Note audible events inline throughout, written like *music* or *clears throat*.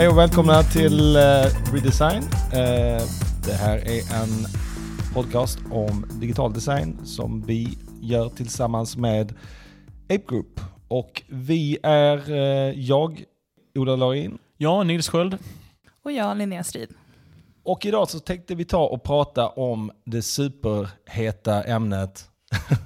Hej och välkomna till uh, Redesign. Uh, det här är en podcast om digital design som vi gör tillsammans med Ape Group. Och vi är uh, jag, Ola Laurin. Ja, Nils Sköld. Och jag, Linnea Strid. Och idag så tänkte vi ta och prata om det superheta ämnet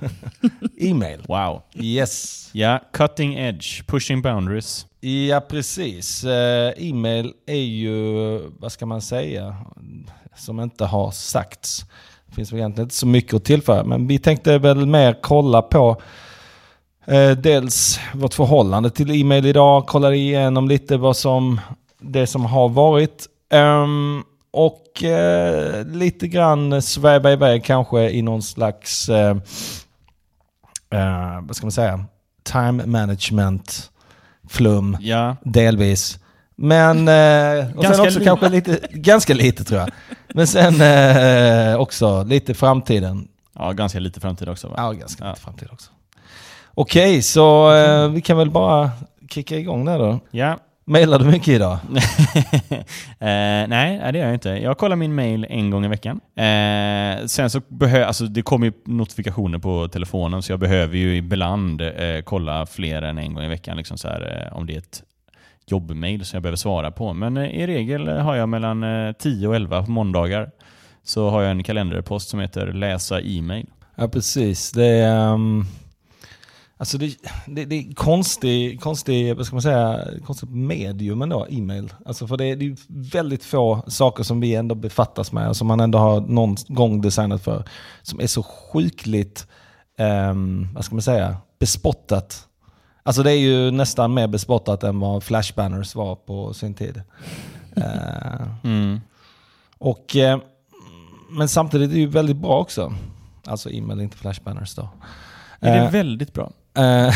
*laughs* e-mail. Wow. Yes. Ja, cutting edge, pushing boundaries. Ja, precis. Eh, e-mail är ju, vad ska man säga, som inte har sagts. Det finns väl egentligen inte så mycket att tillföra, men vi tänkte väl mer kolla på eh, dels vårt förhållande till e-mail idag, kolla igenom lite vad som, det som har varit. Um, och eh, lite grann sväva iväg kanske i någon slags, eh, eh vad ska man säga, time management flum, ja. delvis. Men, eh, och ganska sen också kanske lite, *laughs* ganska lite tror jag. Men sen eh, också lite framtiden. Ja, ganska lite framtid också va? Ja, ganska ja. lite framtid också. Okej, okay, så eh, vi kan väl bara kicka igång där då. Ja. Mailar du mycket idag? *laughs* eh, nej, det gör jag inte. Jag kollar min mail en gång i veckan. Eh, sen så behöver, alltså det kommer ju notifikationer på telefonen så jag behöver ju ibland eh, kolla fler än en gång i veckan. Liksom så här, eh, om det är ett jobbmail som jag behöver svara på. Men eh, i regel har jag mellan 10 eh, och 11 på måndagar så har jag en kalenderpost som heter läsa e-mail. Ja precis. Det är, um Alltså det, det, det är konstig, konstig, vad ska man säga, konstigt medium ändå, e-mail. Alltså för det är, det är väldigt få saker som vi ändå befattas med och som man ändå har någon gång designat för. Som är så sjukligt, um, vad ska man säga, bespottat. Alltså det är ju nästan mer bespottat än vad flashbanners var på sin tid. Uh, *laughs* mm. och, uh, men samtidigt är det ju väldigt bra också. Alltså e-mail, inte flashbanners då. Är det är uh, väldigt bra. Eh,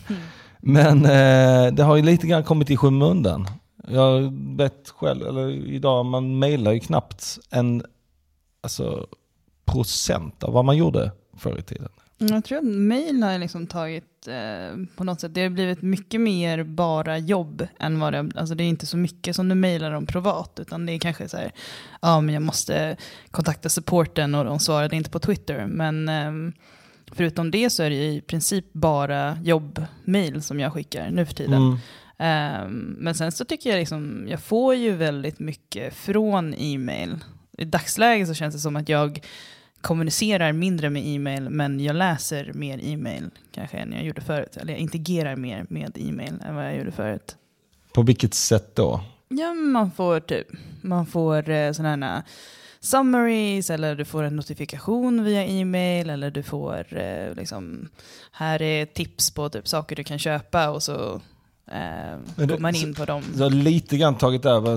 *laughs* men eh, det har ju lite grann kommit i skymundan. Jag vet själv, eller idag, man mejlar ju knappt en alltså, procent av vad man gjorde förr i tiden. Mm, jag tror att mejl har liksom tagit, eh, på något sätt, det har blivit mycket mer bara jobb än vad det, alltså det är inte så mycket som du mejlar om privat, utan det är kanske så här, ja men jag måste kontakta supporten och de svarade inte på Twitter, men eh, Förutom det så är det i princip bara jobbmail som jag skickar nu för tiden. Mm. Um, men sen så tycker jag liksom, jag får ju väldigt mycket från e-mail. I dagsläget så känns det som att jag kommunicerar mindre med e-mail, men jag läser mer e-mail kanske än jag gjorde förut. Eller jag interagerar mer med e-mail än vad jag gjorde förut. På vilket sätt då? Ja, man får typ, man får eh, sådana här summaries eller du får en notifikation via e-mail eller du får eh, liksom, här är tips på typ saker du kan köpa och så eh, går man in på dem. Du har lite grann tagit över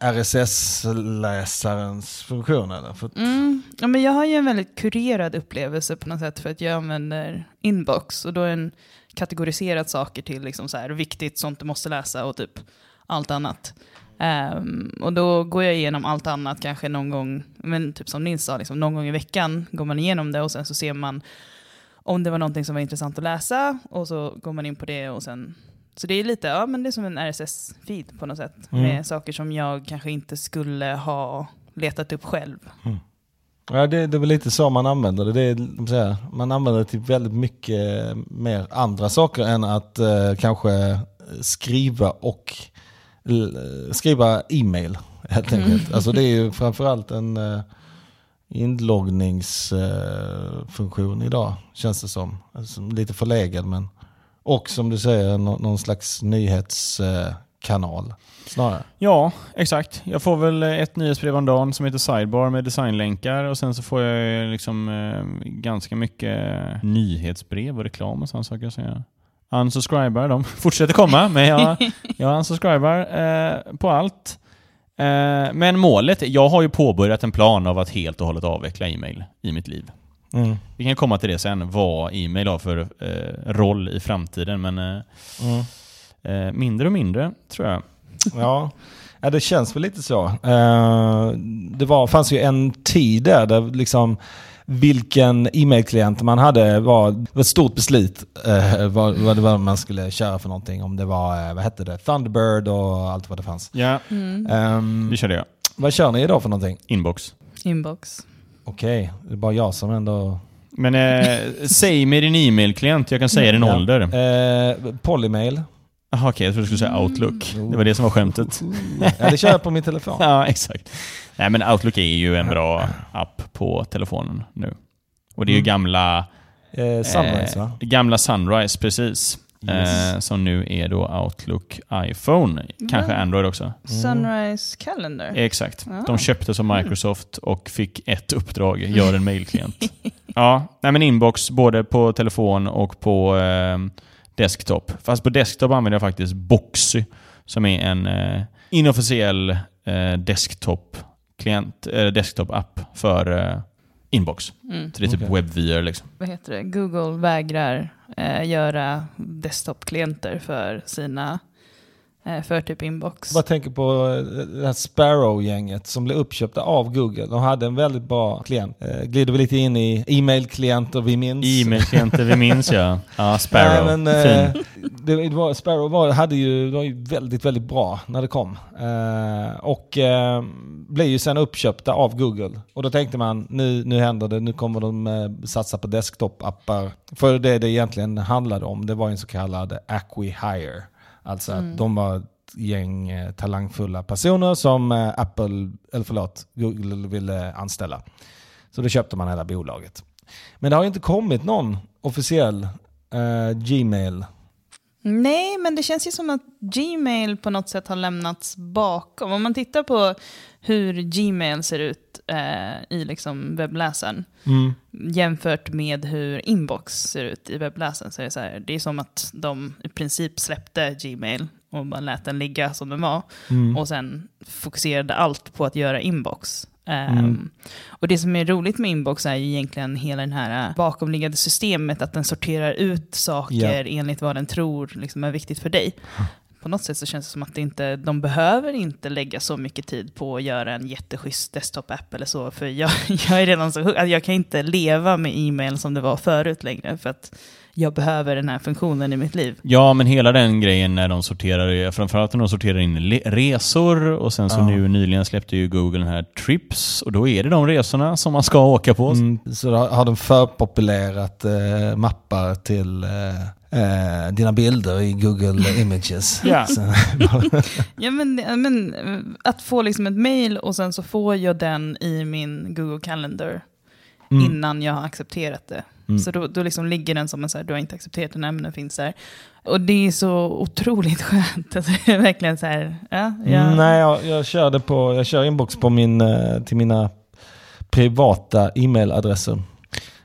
RSS-läsarens funktion eller? För mm. ja, men jag har ju en väldigt kurerad upplevelse på något sätt för att jag använder inbox och då är en kategoriserat saker till liksom så här, viktigt, sånt du måste läsa och typ allt annat. Um, och då går jag igenom allt annat kanske någon gång, men typ som Nils sa, liksom, någon gång i veckan går man igenom det och sen så ser man om det var någonting som var intressant att läsa och så går man in på det och sen så det är lite, ja men det är som en RSS-feed på något sätt. Mm. Med saker som jag kanske inte skulle ha letat upp själv. Mm. Ja, det, det är väl lite så man använder det. det är, man använder det till väldigt mycket mer andra saker än att eh, kanske skriva och skriva e-mail helt enkelt. Mm. Alltså det är ju framförallt en uh, inloggningsfunktion uh, idag känns det som. Alltså, lite förlegad men och som du säger no någon slags nyhetskanal. Uh, snarare. Ja, exakt. Jag får väl ett nyhetsbrev om dagen som heter Sidebar med designlänkar och sen så får jag liksom eh, ganska mycket nyhetsbrev och reklam och sådana saker. att säga unsubscribar. De *laughs* fortsätter komma, men jag, *laughs* jag unsubscribar eh, på allt. Eh, men målet, jag har ju påbörjat en plan av att helt och hållet avveckla e-mail i mitt liv. Mm. Vi kan komma till det sen, vad e-mail har för eh, roll i framtiden, men eh, mm. Eh, mindre och mindre tror jag. Ja. Ja, det känns väl lite så. Uh, det var, fanns ju en tid där, där liksom vilken e-mailklient man hade var, var ett stort beslut. Eh, vad, vad var man skulle köra för någonting. Om det var, eh, vad hette det, Thunderbird och allt vad det fanns. Ja, Ehm, det körde jag. vad kör ni idag för någonting? Inbox. Inbox. Okej, det är bara jag som ändå... Men eh, säg mig din e-mailklient, jag kan säga din Ja. ålder. Eh, Polymail. Jaha, okej, jag trodde du skulle säga Outlook. Det var det som var skämtet. Ja, det kör jag på min telefon. *laughs* Ja, exakt. Nej, men Outlook är ju en bra app på telefonen nu. Och det är ju Mm. gamla, Eh, Sunrise va? eh, gamla Sunrise, precis. Yes. Eh, som nu är då Outlook iPhone. Kanske Men- Android också. Sunrise Calendar. Exakt. Ah. De köptes av Microsoft och fick ett uppdrag, *laughs* gör en mailklient. ja, nej men inbox både på telefon och på eh, desktop. Fast på desktop använder jag faktiskt Boxy som är en eh, inofficiell eh, desktop klient, eh, desktop-app för eh, inbox. Mm. Så det är typ Okej. WebVR liksom. Vad heter det? Google vägrar eh, göra desktop-klienter för sina för typ inbox. Jag tänker på eh, det här Sparrow-gänget som blev uppköpta av Google. De hade en väldigt bra klient. Eh, glider vi lite in i e-mail-klienter vi minns. E-mailklienter vi minns ja. Ja, Sparrow. Nej, men, eh, fin. det, var, Sparrow var, hade ju, var ju väldigt, väldigt bra när det kom. Eh, och eh, blev ju sen uppköpta av Google. Och då tänkte man, nu, nu händer det, nu kommer de eh, satsa på desktop-appar. För det det egentligen handlade om, det var en så kallad acqui-hire. Alltså att de var ett gäng eh, talangfulla personer som eh, Apple, eller förlåt, Google ville anställa. Så då köpte man hela bolaget. Men det har ju inte kommit någon officiell eh, Gmail. Nej, men det känns ju som att Gmail på något sätt har lämnats bakom. Om man tittar på hur Gmail ser ut eh, i liksom webbläsaren jämfört med hur Inbox ser ut i webbläsaren så är det så här, det är som att de i princip släppte Gmail och bara lät den ligga som den var och sen fokuserade allt på att göra Inbox. Ehm, Och det som är roligt med Inbox är ju egentligen hela den här äh, bakomliggande systemet, att den sorterar ut saker enligt vad den tror liksom är viktigt för dig. På något sätt så känns det som att det inte, de behöver inte lägga så mycket tid på att göra en jätteschysst desktop-app eller så, för jag, *laughs* jag är redan så att jag kan inte leva med e-mail som det var förut längre, för att jag behöver den här funktionen i mitt liv. Ja, men hela den grejen när de sorterar, framförallt när de sorterar in resor och sen så Ja. nu nyligen släppte ju Google den här Trips och då är det de resorna som man ska åka på. Mm, så då har de förpopulerat eh, mappar till eh, eh, dina bilder i Google *laughs* Images. Ja. *laughs* Ja, men, men eh, att få liksom ett mail och sen så får jag den i min Google Calendar Mm. innan jag har accepterat det. Så då, då liksom ligger den som en så här, du har inte accepterat men den finns där. Och det är så otroligt *laughs* skönt. Alltså, verkligen så här, ja, ja. Mm, Nej, jag, jag, kör det på, jag kör inbox på min, eh, till mina privata e-mailadresser.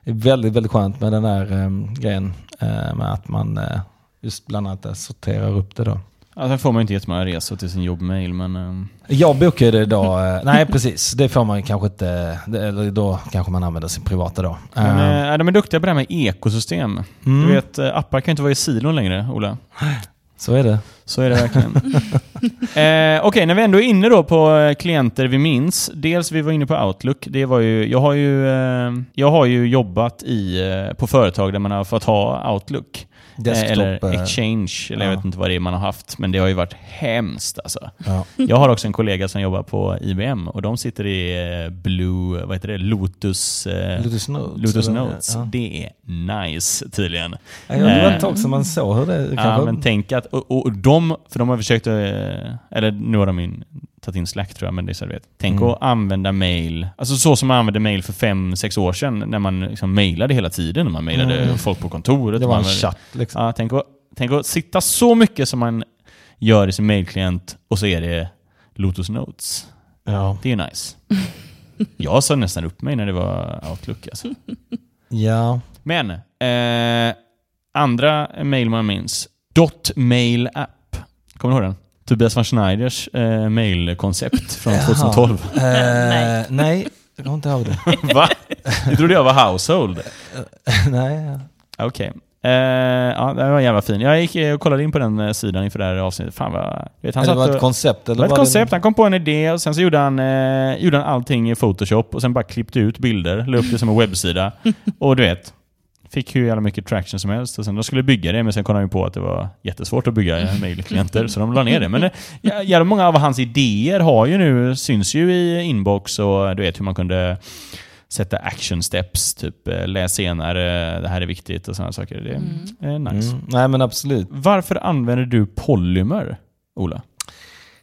Det är väldigt, väldigt skönt med den här eh, grejen. Eh, med att man eh, just bland annat sorterar upp det då. Ja, sen får man ju inte jättemånga resor till sin jobbmail, men... ehm, Jag det då. eh, nej, precis. Det får man kanske inte. Eller då kanske man använder sin privata då. Men, eh, de är duktiga på det här med ekosystem. Mm. Du vet, appar kan inte vara i silon längre, Ola. så är det. Så är det verkligen. *laughs* eh, Okej, när vi ändå är inne då på klienter vi minns. Dels vi var inne på Outlook. Det var ju, jag, har ju, eh, jag har ju jobbat i, eh, på företag där man har fått ha Outlook. Desktop, eh, eller eh, Exchange, eller ja. jag vet inte vad det är man har haft. Men det har ju varit hemskt alltså. Ja. *laughs* Jag har också en kollega som jobbar på IBM och de sitter i eh, Blue, vad heter det, Lotus, Lotus Notes. Lotus Notes. Ja. Det är nice tydligen. Ja, det var ett tag som man såg hur det Ja, kanske... men tänk att, och, och de, för de har försökt, eller nu har de in, tagit in Slack tror jag, men det är så du vet. Tänk Mm. att använda mail, alltså så som man använde mail för fem sex år sedan, när man liksom mailade hela tiden, när man mailade Mm. folk på kontoret. det var en man, chatt liksom. Ja, tänk, att, tänk att sitta så mycket som man gör i sin mailklient och så är det Lotus Notes. Ja. Det är ju nice. *laughs* Jag sa nästan upp mig när det var Outlook alltså. ja. Men, eh, andra mail man minns. Dotmail app. Kommer du ihåg den? Tobias von Schneiders eh, mailkoncept från Jaha. 2012. Eh, *laughs* Nej. nej, jag kommer inte ihåg det. Va? Det trodde jag var Household. nej. ja. Okej. Eh, ja, det var jävla fin. Jag gick eh, och kollade in på den eh, sidan inför det här avsnittet. Fan vad... Vet, han satt var det och- ett koncept? Eller det var ett koncept. Han kom på en idé och sen så gjorde han, eh, gjorde han allting i Photoshop och sen bara klippte ut bilder, la upp det som en webbsida. *laughs* och du vet, fick hur jävla mycket traction som helst. Och sen de skulle bygga det, men sen kom de ju på att det var jättesvårt att bygga eh, mailklienter, så de la ner det. Men eh, jävla många av hans idéer har ju nu, syns ju i inbox och du vet hur man kunde sätta action steps, typ eh, läs senare, det här är viktigt och sådana saker. Det är nice. Mm. Nej men absolut. Varför använder du Polymer, Ola?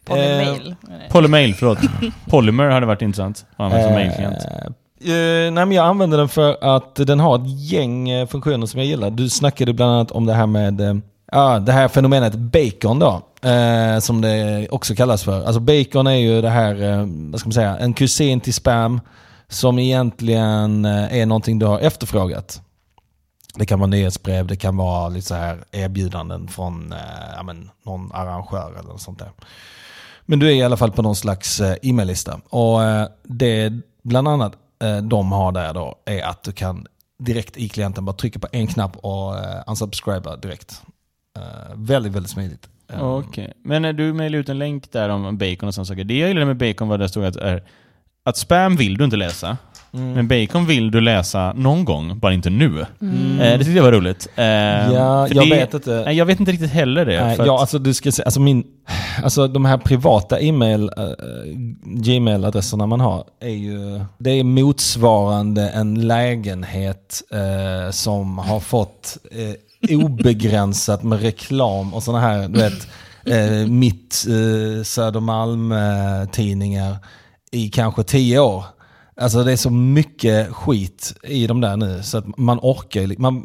Polymail. Polymail, förlåt. *laughs* Polymer hade varit intressant att använda som mailklient. Eh, eh, Eh, nej, men jag använder den för att den har ett gäng eh, funktioner som jag gillar. Du snackade bland annat om det här med eh, ja, det här fenomenet bacon då. Eh, som det också kallas för. Alltså bacon är ju det här, eh, vad ska man säga, en kusin till spam. Som egentligen eh, är någonting du har efterfrågat. Det kan vara nyhetsbrev, det kan vara lite så här erbjudanden från ja, men, någon arrangör eller något sånt där. Men du är i alla fall på någon slags e-maillista. Och det det bland annat Eh, de har där då är att du kan direkt i klienten bara trycka på en knapp och eh, unsubscriba direkt. Eh, väldigt, väldigt smidigt. Okej, okay. Men du mejlade ut en länk där om bacon och sådana saker. Det jag gillade med bacon var det stod att, är, att spam vill du inte läsa mm. Men bacon vill du läsa någon gång, bara inte nu. Mm. Eh, det tyckte jag var roligt. Eh, Ja, jag det, vet inte. Nej, jag vet inte riktigt heller det. Nej, ja, att- alltså du ska se, alltså min, alltså de här privata e-mail, eh, Gmail-adresserna man har är ju, det är motsvarande en lägenhet eh, som har fått eh, obegränsat med reklam och sådana här, du vet, eh, mitt eh, Södermalm-tidningar i kanske tio år. Alltså det är så mycket skit i de där nu så att man orkar ju- man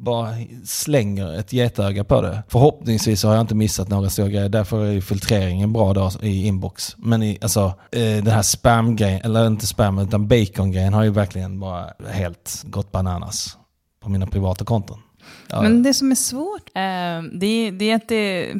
bara slänger ett getöga på det. Förhoppningsvis har jag inte missat några stora grejer. Därför är filtreringen bra då i inbox. Men i, alltså, eh, den här spam-grejen, eller inte spam utan bacon-grejen har ju verkligen bara helt gått bananas på mina privata konton. Ja, Men det som är svårt, eh, det, är, det är att det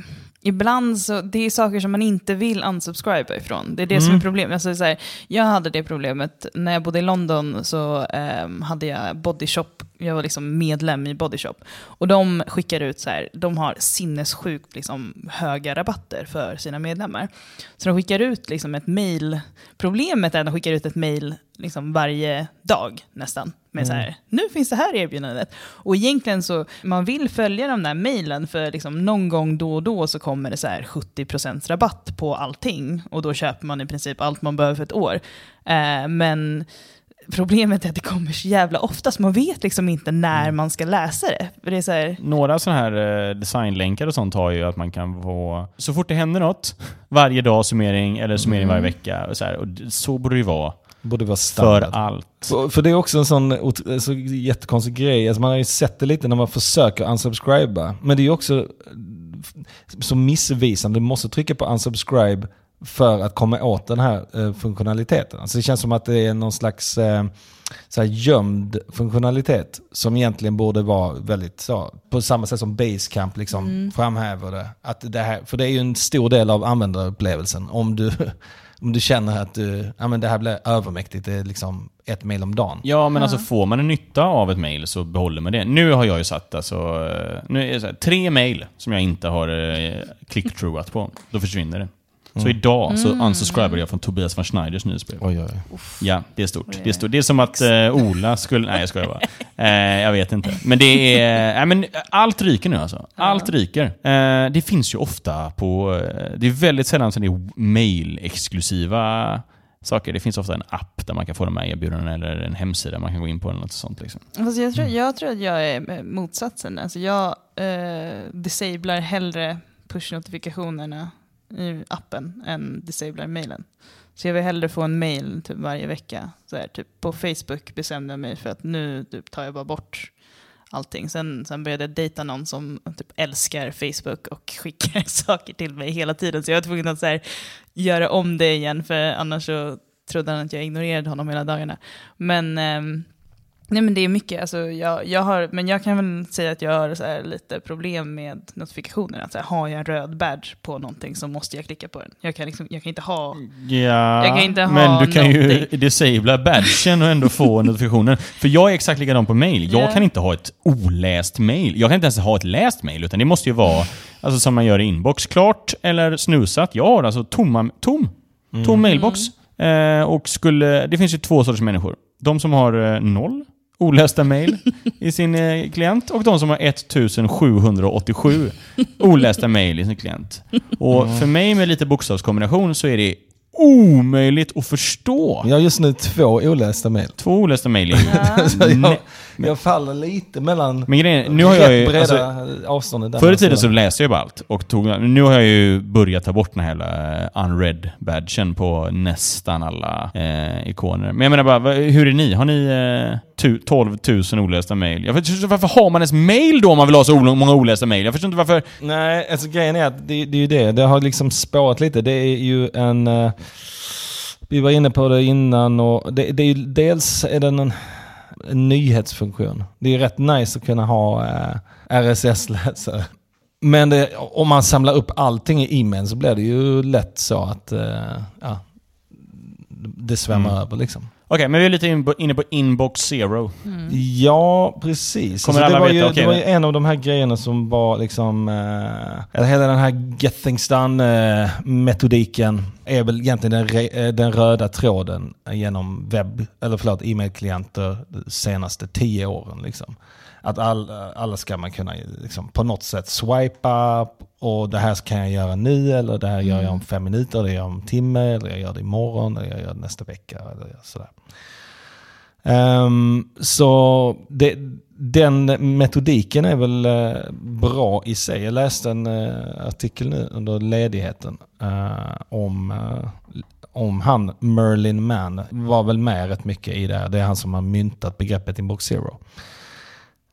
ibland så, det är saker som man inte vill unsubscriba ifrån. Det är det som är problemet. Alltså, så här, jag hade det problemet när jag bodde i London så eh, hade jag Bodyshop, jag var liksom medlem i Bodyshop. Och de skickar ut så här, de har sinnessjukt liksom, höga rabatter för sina medlemmar. Så de skickar ut liksom ett mail, problemet är att de skickar ut ett mail liksom varje dag nästan. Med så här, nu finns det här erbjudandet. Och egentligen så, man vill följa de där mailen för liksom någon gång då och då så kommer det så här 70% rabatt på allting. Och då köper man i princip allt man behöver för ett år. Eh, men problemet är att det kommer så jävla ofta så man vet liksom inte när man ska läsa det. För det är så här, Några sådana här eh, designlänkar och sånt har ju att man kan få... Så fort det händer något, varje dag summering eller summering varje vecka. Och så, här, och så borde det ju vara borde vara för standard. allt. För, för det är också en sån så jättekonstig grej. Alltså man har ju sett det lite när man försöker unsubscriba. Men det är ju också eh, så missvisande. Du måste trycka på unsubscribe för att komma åt den här eh, funktionaliteten. Alltså det känns som att det är någon slags eh, så här gömd funktionalitet som egentligen borde vara väldigt så, på samma sätt som Basecamp liksom framhäver det. Att det här, för det är ju en stor del av användarupplevelsen. Om du, *laughs* om du känner att du, ja, men det här blir övermäktigt, det är liksom ett mail om dagen. Ja, men alltså får man en nytta av ett mail så behåller man det. Nu har jag ju satt alltså, eh, nu är det så här, tre mail som jag inte har eh, click-throughat på. Då försvinner det. Så idag så unsubscribade jag från Tobias von Schneiders nyhetsbrev. Oj, oj. Ja, det är stort. Det är, stort. Det är som att eh, Ola skulle... Nej, jag skojar bara. Eh, jag vet inte. Men det är... nej, men allt ryker nu alltså. Allt ryker. Eh, det finns ju ofta på... Eh, det är väldigt sällan som det är mail-exklusiva saker. Det finns ofta en app där man kan få de här erbjudandena eller en hemsida man kan gå in på eller något sånt. Liksom. Fast jag, tror, jag tror att jag är eh, motsatsen. Alltså jag eh, disablar hellre push-notifikationerna i appen än disablar mailen. Så jag vill hellre få en mail typ varje vecka. Så här, typ på Facebook bestämde jag mig för att nu typ, tar jag bara bort allting. Sen, sen började jag dejta någon som typ älskar Facebook och *laughs* skickar saker till mig hela tiden. Så jag var tvungen att så här, göra om det igen för annars så trodde han att jag ignorerade honom hela dagarna. Men ehm, Nej men det är mycket, alltså, jag, jag har, men jag kan väl säga att jag har så här, lite problem med notifikationer. Att, så här, har jag en röd badge på någonting så måste jag klicka på den. Jag kan, liksom, jag kan inte ha... Ja, Jag kan inte ha men du kan ju någonting. disabla badgen och ändå få *laughs* notifikationen. För jag är exakt likadan på mail. Jag Ja. kan inte ha ett oläst mail. Jag kan inte ens ha ett läst mail, utan det måste ju vara alltså, som man gör i inbox. Klart eller snusat. Jag har alltså tomma, tom, tom mailbox. Eh, och skulle, det finns ju två sorters människor. De som har eh, noll olästa mail i sin eh, klient och de som har 1787 olästa mail i sin klient. Och för mig med lite bokstavskombination så är det omöjligt att förstå. Jag har just nu två olästa mejl. Två olästa mail är ju... *laughs* Nej. Jag faller lite mellan Men grejen, nu har jag ju... breda Alltså, avståndet. där förr i tiden så läste jag bara allt. Och tog, nu har jag ju börjat ta bort den här hela eh, unread badgen på nästan alla eh, ikoner. Men jag menar bara, hur är ni? Har ni eh, tu, 12 000 olästa mail? Jag förstår inte varför har man ens mail då om man vill ha så många olästa mail? Jag förstår inte varför... Nej, alltså grejen är att det, det är ju det. Det har liksom spårat lite. Det är ju en... eh, vi var inne på det innan och det, det är ju, dels är den en, en nyhetsfunktion. Det är rätt nice att kunna ha eh, RSS-läsare. Men det, om man samlar upp allting i e-mail så blir det ju lätt så att eh, ja, det svämmar Mm. över liksom. Okej, men vi är lite in- inne på inbox zero. Ja, precis. Kommer Alltså, alla det, var veta? ju, Okej, det var ju en av de här grejerna som var liksom... Eh, hela den här get things done-metodiken är väl egentligen den, re, eh, den röda tråden genom webb, eller förlåt, e-mailklienter de senaste tio åren. Liksom. Att all, alla ska man kunna liksom, på något sätt swipa och det här kan jag göra nu eller det här gör jag om fem minuter, det gör jag om en timme, eller jag gör det imorgon, eller jag gör det nästa vecka. Eller sådär. Ehm, så det, den metodiken är väl eh, bra i sig. Jag läste en eh, artikel nu under ledigheten eh, om, eh, om han Merlin Mann. Var väl med rätt mycket i det här. Det är han som har myntat begreppet Inbox Zero.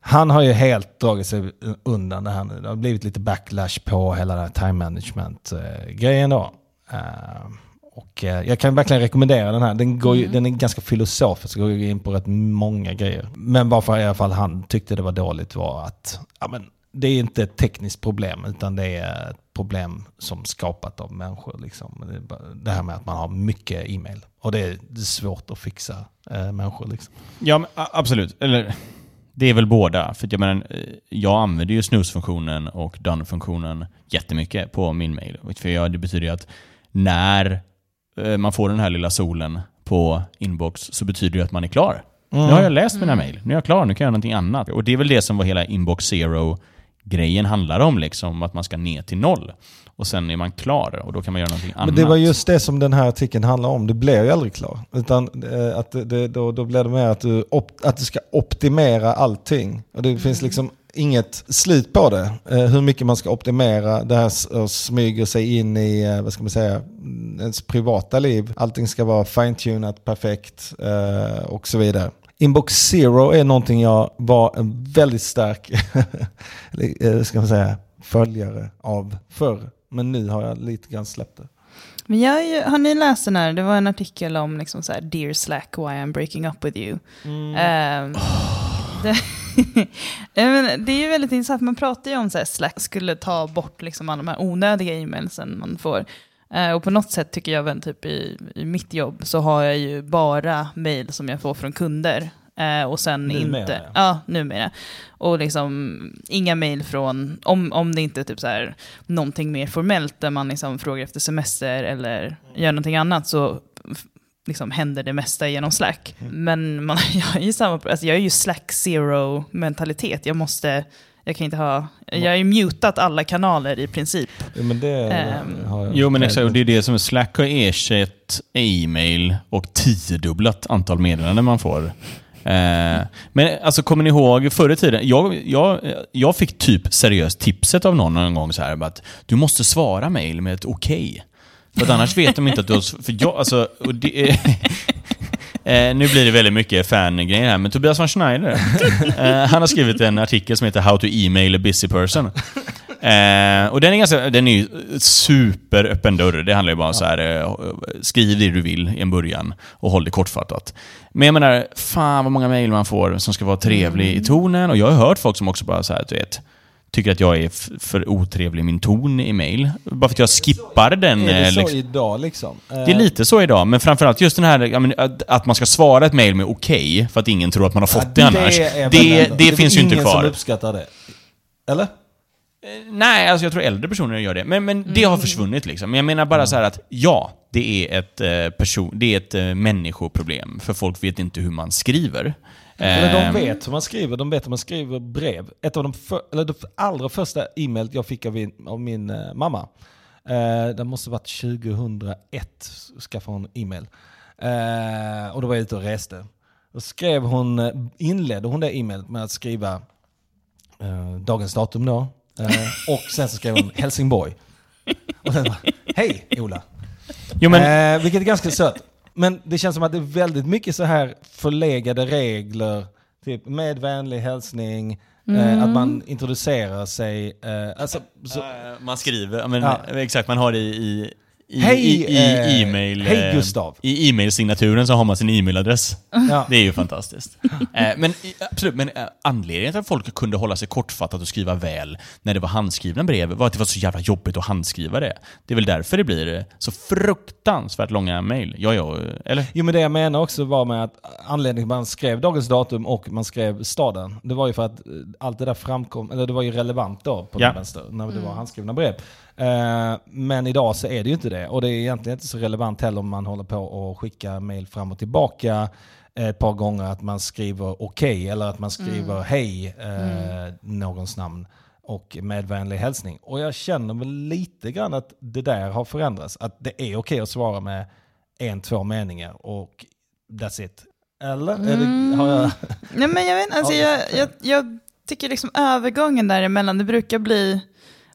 Han har ju helt dragit sig undan det här nu. Det har blivit lite backlash på hela den här time management-grejen då. Eh, och eh, jag kan verkligen rekommendera den här. Den, går ju, den är ganska filosofisk och går in på rätt många grejer. Men varför i alla fall han tyckte det var dåligt var att ja, men, det är inte ett tekniskt problem utan det är ett problem som skapat av människor. Liksom. Det, här med att man har mycket e-mail. Och det är, svårt att fixa eh, människor. Liksom. Ja, men, absolut. Eller, det är väl båda. För jag, menar, eh, jag använder ju snusfunktionen och done-funktionen jättemycket på min mail. För jag, det betyder ju att när eh, man får den här lilla solen på inbox så betyder det att man är klar. Nu har jag läst mina mail, nu är jag klar, nu kan jag göra någonting annat. Och det är väl det som var hela inbox zero-grejen handlar om, liksom, att man ska ner till noll. Och sen är man klar och då kan man göra någonting annat. Men det var just det som den här artikeln handlar om. Du blir ju aldrig klar. Utan eh, att det, då, då blir det mer att du, op, att du ska optimera allting. Och det finns liksom inget slut på det. Eh, hur mycket man ska optimera. Det här och smyger sig in i, eh, vad ska man säga, mm, ens privata liv. Allting ska vara fine-tunat, perfekt och så vidare. Inbox Zero är någonting jag var en väldigt stark *laughs* ska man säga, följare av förr. Men nu har jag lite grann släppt det. Men jag, ju- har ni läst den här? Det var en artikel om liksom så här, Dear Slack, why I'm breaking up with you. Ehm, det, *laughs* Ja, men det är ju väldigt intressant, man pratar ju om att Slack skulle ta bort liksom alla de här onödiga e-mailsen man får. Eh, och på något sätt tycker jag väl typ i, i mitt jobb så har jag ju bara mail som jag får från kunder. Eh, och sen Numera, inte, ja. ja numera. Och liksom inga mail från, om, om det inte är typ så här någonting mer formellt där man liksom frågar efter semester eller gör någonting annat så liksom händer det mesta genom Slack. Men man, *laughs* jag, är ju samma, alltså jag är ju Slack zero mentalitet. Jag måste, jag kan inte ha, jag har ju mutat alla kanaler i princip. Jo, men det Ehm. har jag Jo men exakt, och det är det som är Slack har ersatt e-mail och tiodubblat antal meddelanden man får. Eh, men alltså kommer ni ihåg förr i tiden? Jag, jag, jag fick typ seriöst tipset av någon en gång så här att du måste svara mail med ett okej. För att annars vet de inte att du har... För jag, alltså, och det *laughs* eh, nu blir det väldigt mycket fan-grejer här, men Tobias von Schneider, eh, han har skrivit en artikel som heter How to email a busy person. Eh, och den är, ganska, den är ju superöppen dörr. Det handlar ju bara om så här, eh, skriv det du vill i en början och håll det kortfattat. Men jag menar, fan vad många mejl man får som ska vara trevlig i tonen. Och jag har hört folk som också bara så här, du vet, tycker att jag är för otrevlig i min ton i mail. Bara för att jag skippar den. Är det eh, så liksom. idag liksom? Det är lite så idag, men framförallt just den här ja, att, man ska svara ett mail med okej, för att ingen tror att man har fått det, annars. är väl Det, det, är finns ju inte ingen som kvar. uppskattar det. Eller? Nej, alltså jag tror äldre personer gör det. Men, men det har försvunnit liksom. Men jag menar bara så här att ja, det är ett, eh, person, det är ett eh, människoproblem. För folk vet inte hur man skriver. Eller Ehm, de vet hur man skriver, de vet hur man skriver brev. Ett av de, för, eller de allra första e-mail jag fick av min, av min eh, mamma, eh, det måste ha varit 2001, skaffade hon e-mail. Eh, och då var jag ute och reste. Då skrev hon, eh, inledde hon det e-mailet med att skriva eh, dagens datum då. Eh, och sen så skrev hon Helsingborg. Och sen bara, hej Ola. Jo, men, Eh, vilket är ganska sött. Men det känns som att det är väldigt mycket så här förlegade regler. Typ med vänlig hälsning, eh, att man introducerar sig. Eh, alltså, så, eh, man skriver, men, Ja. exakt, man har det i, i, Hej, i, i, eh, e-mail. hej, eh, Gustav. I e-mailsignaturen så har man sin e-mailadress. ja. Det är ju fantastiskt. *laughs* eh, men i- absolut, men anledningen till att folk kunde hålla sig kortfattat och skriva väl när det var handskrivna brev var att det var så jävla jobbigt att handskriva det. Det är väl därför det blir så fruktansvärt långa mejl. Ja, ja, eller? Jo men det jag menar också var med att anledningen till att man skrev dagens datum och man skrev staden, det var ju för att allt det där framkom, eller det var ju relevant då på Ja. den vänster, när det var handskrivna brev. Men idag så är det ju inte det. Och det är egentligen inte så relevant heller om man håller på och skickar mail fram och tillbaka eh, ett par gånger att man skriver okej eller att man skriver hej, eh, någons namn och med vänlig hälsning. Och jag känner väl lite grann att det där har förändrats. Att det är okej att svara med en, två meningar och that's it. Eller? Är det, har jag... *laughs* Nej, men jag, vet, alltså, Ja, jag, jag, jag tycker liksom övergången däremellan, det brukar bli,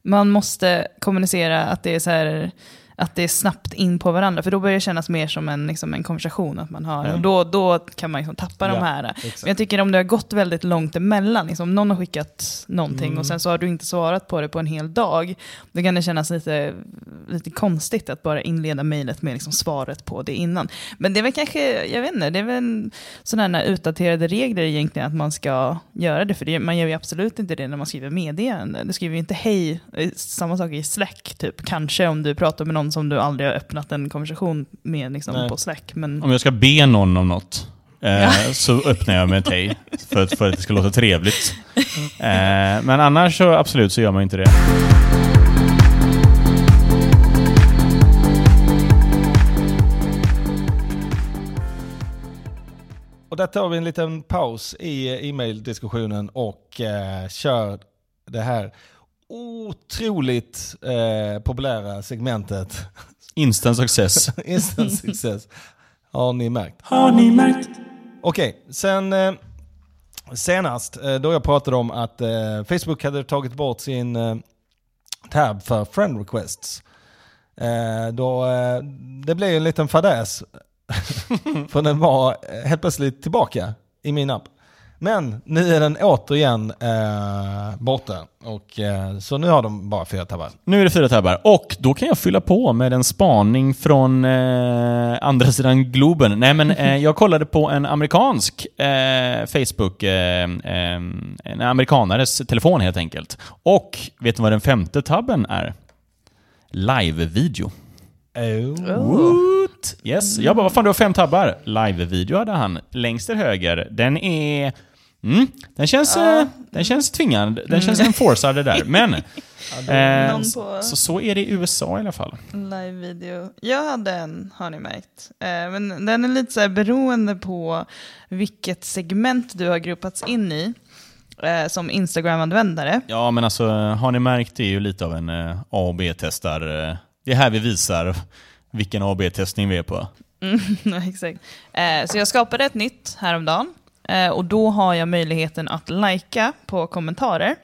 man måste kommunicera att det är så här, att det är snabbt in på varandra, för då börjar det kännas mer som en, liksom en konversation att man har, Mm. och då, då kan man liksom tappa de Ja, här. exakt. Men jag tycker om det har gått väldigt långt emellan, liksom, om någon har skickat någonting Mm. och sen så har du inte svarat på det på en hel dag, då kan det kännas lite, lite konstigt att bara inleda mejlet med liksom svaret på det innan. Men det är väl kanske, jag vet inte, det är väl sådana utdaterade regler egentligen att man ska göra det, för det, man gör ju absolut inte det när man skriver meddelande. Du skriver ju inte hej, eh, samma sak i Slack typ, kanske om du pratar med någon som du aldrig har öppnat en konversation med liksom, på Slack. Men Om jag ska be någon om något eh, *laughs* så öppnar jag med hej för, att- för att det ska låta trevligt. *laughs* Eh, men annars så absolut så gör man inte det. Och där tar vi en liten paus i e-mail-diskussionen och eh, kör det här otroligt eh, populära segmentet Instant success. *laughs* Instant success. Har ni märkt? Har ni märkt? Okej, sen eh, senast eh, då jag pratade om att eh, Facebook hade tagit bort sin eh, tab för friend requests. Eh, då, eh, det blev en liten fadäs. *laughs* för den var helt plötsligt tillbaka i min app. Men nu är den återigen eh, borta. Och, eh, så nu har de bara fyra tabbar. Nu är det fyra tabbar. Och då kan jag fylla på med en spaning från eh, andra sidan Globen. Nej men eh, jag kollade på en amerikansk eh, Facebook, eh, eh, en amerikanares telefon helt enkelt. Och vet ni vad den femte tabben är? Live-video. Oh. Yes. Jag bara, vad fan du har fem tabbar? Live-video hade han. Längst till höger. Den är... Mm, den känns, eh, den känns tvingande. Den känns enforcad det där. Men... *laughs* Eh, på- så, så är det i USA i alla fall. Live-video. Jag hade en, har ni märkt. Eh, men den är lite så här beroende på vilket segment du har gruppats in i. Eh, som Instagram-användare. Ja, men alltså har ni märkt det är ju lite av en eh, A och B-testar. Det är här vi visar vilken A och B-testning vi är på. Mm, *laughs* exakt. Så jag skapade ett nytt häromdagen. Eh, och då har jag möjligheten att lajka på kommentarer.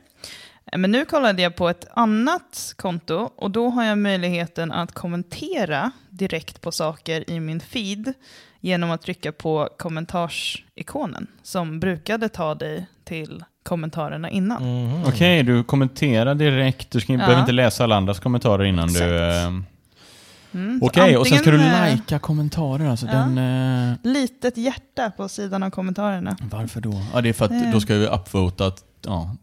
Eh, Men nu kollade jag på ett annat konto och då har jag möjligheten att kommentera direkt på saker i min feed genom att trycka på kommentarsikonen som brukade ta dig till kommentarerna innan. Mhm. Okej, du kommenterar direkt. Du ska, Ja. behöver inte läsa alla andras kommentarer innan Exakt. du... Mm, Okej, och sen ska du eh, lajka kommentarer. Alltså ja. den, eh, Litet hjärta på sidan av kommentarerna. varför då? Ja, det är för att Eh. då ska vi upvota ja,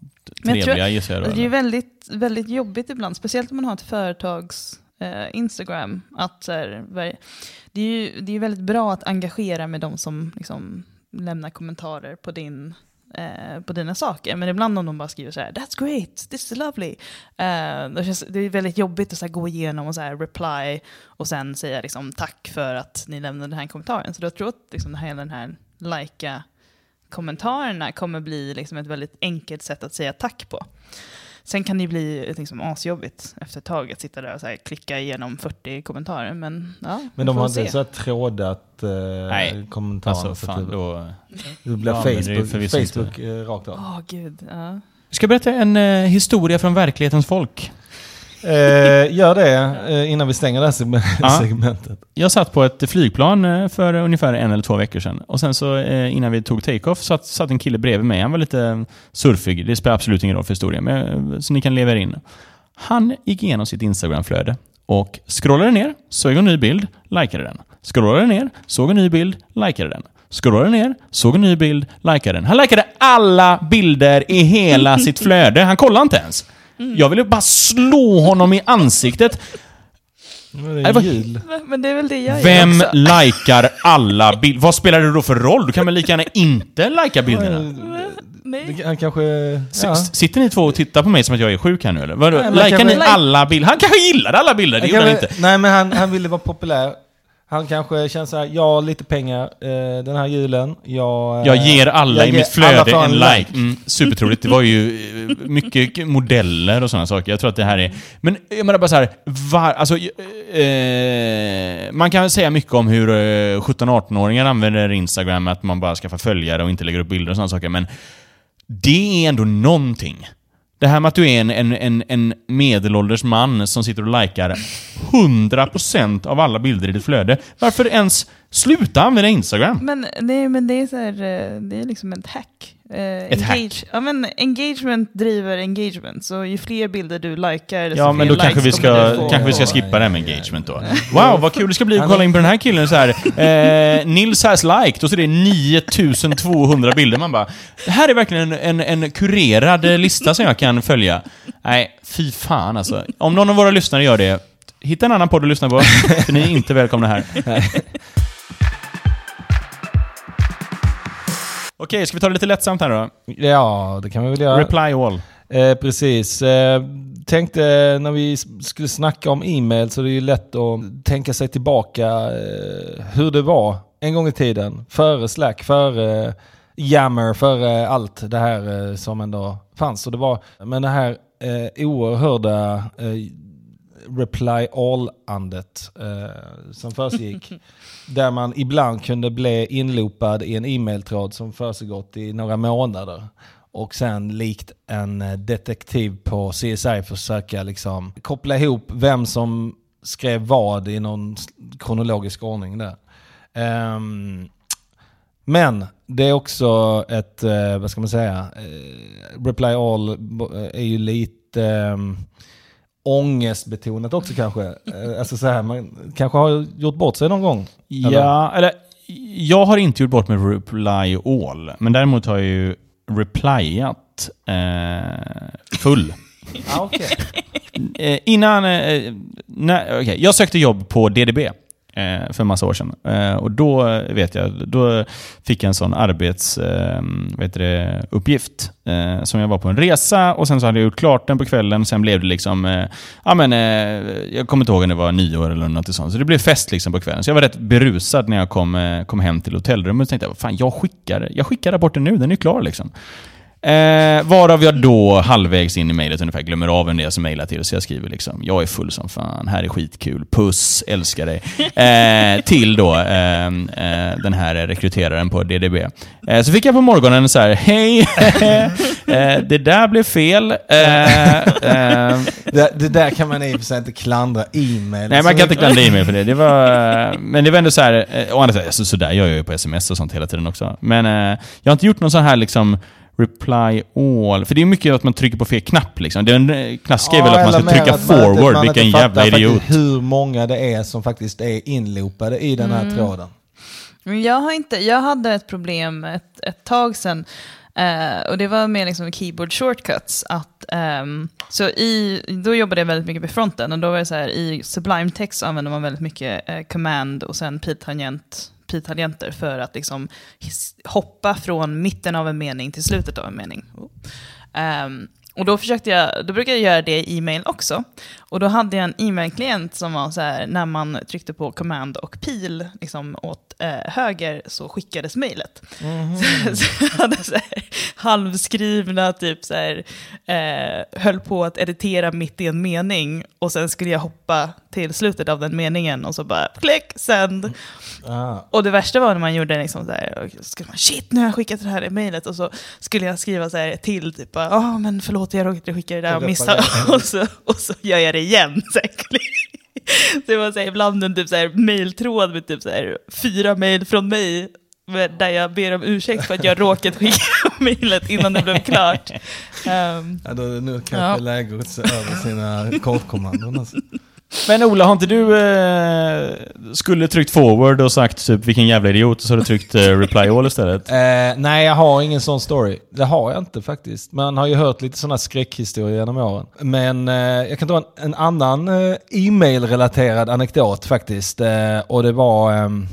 trevliga gissar jag då. Det är väldigt, väldigt jobbigt ibland, speciellt om man har ett företags eh, Instagram. Att, här, det, är ju, det är väldigt bra att engagera med de som liksom, lämnar kommentarer på, din, eh, på dina saker. Men ibland om de bara skriver så här, that's great, this is lovely. Eh, det, känns, det är väldigt jobbigt att så här, gå igenom och så här, reply och sen säga liksom, tack för att ni lämnade den här kommentaren. Så jag tror att liksom, hela den här lika kommentarerna kommer bli liksom ett väldigt enkelt sätt att säga tack på. Sen kan det ju bli liksom asjobbigt efter ett tag att sitta där och så här klicka igenom 40 kommentarer. Men, ja, Men de har inte så här trådat eh, Nej, kommentarer. Alltså så fan, att då... det blir Ja, Facebook, Facebook eh, rakt av. Åh gud, ja. Jag ska berätta en eh, historia från verklighetens folk. Eh, gör det eh, innan vi stänger det här segme- Ja. segmentet. Jag satt på ett flygplan eh, för ungefär en eller två veckor sedan. Och sen så eh, innan vi tog take-off satt, satt en kille bredvid mig. Han var lite surfig. Det spelar absolut ingen roll för historien, men, eh, så ni kan leva er in. Han gick igenom sitt Instagram-flöde och scrollade ner, såg en ny bild, likade den. Scrollade ner, såg en ny bild, likade den. Scrollade ner, såg en ny bild, likade den. Han likade alla bilder i hela sitt flöde. Han kollade inte ens. Jag ville bara slå honom i ansiktet. Det var-. Men- det är väl det jag Vem gör också. likar alla bilder? Vad spelar det då för roll? Du kan väl lika gärna inte lika bilderna? Nej. Han kanske... Ja. Sitter ni två och tittar på mig som att jag är sjuk här nu eller? Vadå? Likar ni alla bilder? Han kanske gillade alla bilder, det gjorde han inte. Nej, men han, han ville vara populär. Han kanske känner så här, jag har lite pengar eh, den här julen. Jag, eh, Jag ger alla jag i ger mitt flöde får en like. Mm, supertroligt. Det var ju eh, mycket modeller och sådana saker. Jag tror att det här är... Men jag menar bara så här, var, alltså, eh, man kan säga mycket om hur eh, 17-18-åringar använder Instagram, att man bara skaffar följare och inte lägger upp bilder och sådana saker. Men det är ändå någonting. Det här med att du är en, en, en, en medelålders man som sitter och likar 100% av alla bilder i ditt flöde. Varför ens sluta använda Instagram? Men, nej, men det är så här, eh, det är liksom ett hack. Eh, Ett hack? Ja, men engagement driver engagement, så ju fler bilder du likar, desto Ja, men då kanske vi, ska, du få. kanske vi ska skippa det här med engagement då. Wow, vad kul det ska bli att kolla in på den här killen så här. Eh, Nils has liked och så är det 9200 bilder. Man bara, det här är verkligen en, en, en kurerad lista som jag kan följa. Nej, fy fan alltså. Om någon av våra lyssnare gör det, hitta en annan podd att lyssna på, för ni är inte välkomna här. Okej, ska vi ta det lite lättsamt här då? Ja, det kan vi väl göra. Reply all. Eh, precis. Eh, tänkte när vi skulle snacka om e-mail så det är ju lätt att tänka sig tillbaka eh, hur det var en gång i tiden. Före Slack, före Yammer, före allt det här eh, som ändå fanns. Och det var, men det här eh, oerhörda eh, reply all-andet eh, som försiggick. *laughs* där man ibland kunde bli inloopad i en e-mailtråd som försiggått i några månader. Och sen likt en eh, detektiv på CSI försöka liksom koppla ihop vem som skrev vad i någon kronologisk ordning där. Um, men det är också ett, eh, vad ska man säga, eh, Reply All är ju lite ehm, ångestbetonat också kanske. Eh, alltså så här, man kanske har gjort bort sig någon gång. Eller? Ja, eller jag har inte gjort bort med reply all, men däremot har jag ju replyat eh, full. Ah, okay. Eh, innan... Eh, när, okay, jag sökte jobb på DDB eh, för en massa år sedan. Eh, och då vet jag, då fick jag en sån arbetsuppgift eh, eh, som jag var på en resa och sen så hade jag gjort klart den på kvällen. Sen blev det liksom, eh, ja men eh, jag kommer inte ihåg om det var nyår eller något sånt. Så det blev fest liksom på kvällen. Så jag var rätt berusad när jag kom, eh, kom hem till hotellrummet och tänkte, jag, fan jag skickar, jag skickar rapporten nu, den är klar liksom. Eh, varav jag då halvvägs in i mejlet ungefär glömmer av vem det som mejlar till. Så jag skriver liksom, jag är full som fan, här är skitkul, puss, älskar dig. *laughs* Eh, till då eh, eh, den här rekryteraren på DDB. Eh, så fick jag på morgonen så här, hej, *laughs* eh, det där blev fel. Eh, eh, *laughs* det, det där kan man i och för sig inte klandra e-mail. Nej, man Så kan inte klandra e-mail för det. det var, men det var ändå så här, å andra sidan, alltså, så där gör jag ju på sms och sånt hela tiden också. Men eh, jag har inte gjort någon sån här liksom Reply all. För det är mycket att man trycker på fel knapp liksom. Den eh, klassiska är väl att man ska trycka att man forward, man vilken jävla idiot. hur många det är som faktiskt är inloopade i den här tråden. Men jag, har inte, jag hade ett problem ett, ett tag sedan. eh, och det var med liksom keyboard shortcuts. Att, ehm, så i, då jobbade jag väldigt mycket med fronten. Och då var det så här, i Sublime Text använder man väldigt mycket eh, command och sen pi-tangent pi-tangenter för att liksom hoppa från mitten av en mening till slutet av en mening. Um, och då, försökte jag, då brukade jag göra det i e-mail också. Och då hade jag en e-mailklient som var så här, när man tryckte på command och pil liksom åt eh, höger så skickades mejlet. Så, *laughs* så jag hade så här, halvskrivna, typ så här, eh, höll på att editera mitt i en mening och sen skulle jag hoppa till slutet av den meningen och så bara klick, send. Ah. Och det värsta var när man gjorde liksom så här, skulle man, shit nu har jag skickat det här i mejlet och så skulle jag skriva så här till, typ ja ah, men förlåt jag råkade skicka det där Och reparera. *laughs* och så, och så gör jag det igen. *laughs* Så, här, klick. så det var så här, ibland en typ så här, mejltråd med typ så här, fyra mejl från mig där jag ber om ursäkt för att jag råkat skicka *laughs* mejlet innan det blev klart. *laughs* Ehm, Ja, då, nu kanske Ja. det är läge att se över sina kortkommandon. Alltså. Men Ola, har inte du eh, skulle tryckt forward och sagt typ vilken jävla idiot och så har du tryckt eh, reply all istället? *laughs* Eh, nej, jag har ingen sån story. Det har jag inte faktiskt. Man har ju hört lite sådana skräckhistorier genom åren. Men eh, jag kan ta en, en annan eh, e-mail-relaterad anekdot faktiskt. Eh, och det var ehm,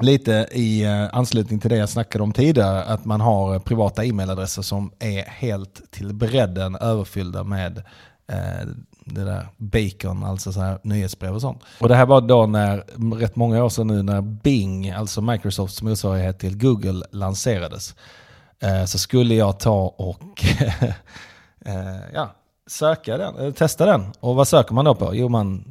lite i eh, anslutning till det jag snackade om tidigare. Att man har eh, privata e-mailadresser som är helt till bredden överfyllda med eh, det där bacon, alltså så här nyhetsbrev och sånt. Och det här var då när, rätt många år sedan nu, när Bing, alltså Microsofts motsvarighet till Google, lanserades. Eh, så skulle jag ta och *laughs* eh, ja, söka den, eller testa den. Och vad söker man då på? Jo, man,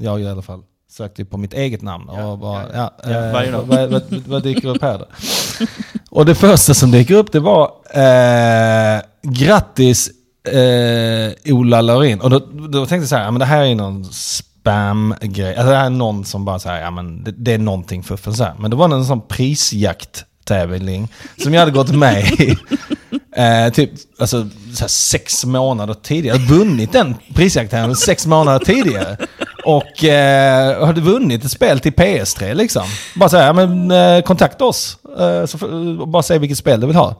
jag i alla fall, sökte på mitt eget namn. Och bara, ja, Ja, eh, varje dag. vad, vad, vad dyker upp här då? *laughs* Och det första som dyker upp det var eh, grattis eh, Ola Laurin. Och då, då tänkte jag så här, ja, men det här är någon spam-grej. Alltså det här är någon som bara säger, ja men det, det är någonting fuffen så här. Men det var en sån prisjakt-tävling som jag hade gått med i. *laughs* Eh, typ alltså, så här, sex månader tidigare. Jag hade vunnit den prisjakten sex månader tidigare. Och eh, hade vunnit ett spel till PS3 liksom. Bara säga, ja, men eh, kontakta oss. Eh, så bara säg vilket spel du vill ha.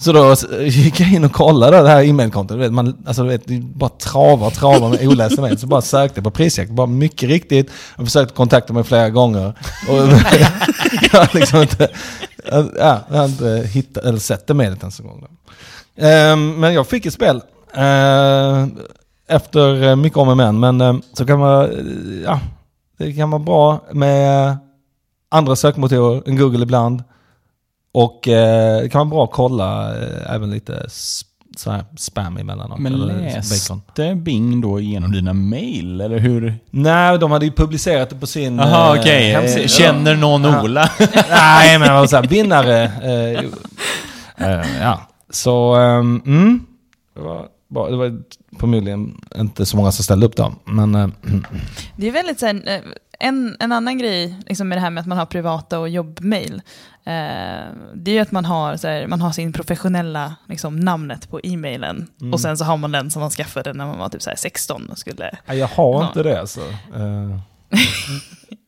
Så då gick jag in och kollade det här e-mailkontot. Man, alltså, du vet, det bara travar, travar med olästa mejl. Så bara sökte på prisjakt. Bara mycket riktigt. Jag försökte kontakta mig flera gånger. Och *laughs* *laughs* jag har liksom inte, ja, jag har inte hittat, eller sett det mejlet ens en gång. Ehm, men jag fick ett spel. eh, efter mycket om och men. Men eh, så kan man, ja, det kan vara bra med andra sökmotorer än Google ibland. Och eh, det kan vara bra att kolla eh, även lite så här spam emellanåt. Men läste. Bing då igenom dina mail, eller hur? Nej, de hade ju publicerat det på sin Jaha, eh, okej. hemsida. Känner någon Ja. Ola? *laughs* Nej, men det var så här, vinnare. Eh. *laughs* Eh, ja, så ehm, mm, det var, bra. det var förmodligen inte så många som ställde upp då. Men eh, *clears throat* Det är väldigt så här, en, en annan grej liksom med det här med att man har privata och jobbmail. Eh, det är ju att man har, så här, man har sin professionella liksom, namnet på e-mailen. Mm. Och sen så har man den som man skaffade när man var typ så här 16 och skulle... jag har Ja. inte det alltså. Eh, *laughs*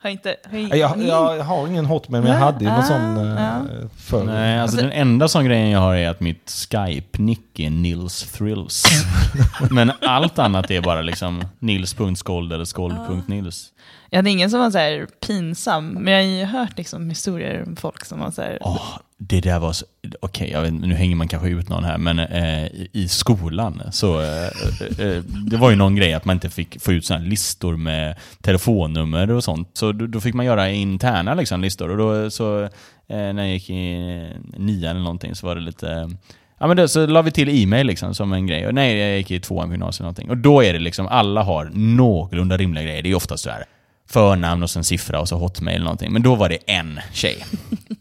Har inte... Har jag, jag, jag har ingen hotmail, men jag hade ju någon ah, sån eh, ja. förr. Nej, alltså den enda sån grejen jag har är att mitt Skype-nick är Nils Thrills. *laughs* Men allt annat är bara liksom nils.skold eller skold.nils. Jag hade ingen som var så här pinsam, men jag har ju hört liksom historier om folk som var så här... Oh, det där var så... Okej, jag vet, nu hänger man kanske ut någon här, men eh, i- skolan så... Eh, eh, eh det var ju någon grej att man inte fick få ut sådana här listor med telefonnummer och sånt. Så då, då fick man göra interna liksom, listor. Och då så... Eh, när jag gick i nian eller någonting så var det lite... Ja men då, så la vi till e-mail liksom som en grej. Och nej, jag gick i tvåan på gymnasiet eller någonting. Och då är det liksom, alla har någorlunda rimliga grejer. Det är oftast så här förnamn och sen siffra och så hotmail eller någonting. Men då var det en tjej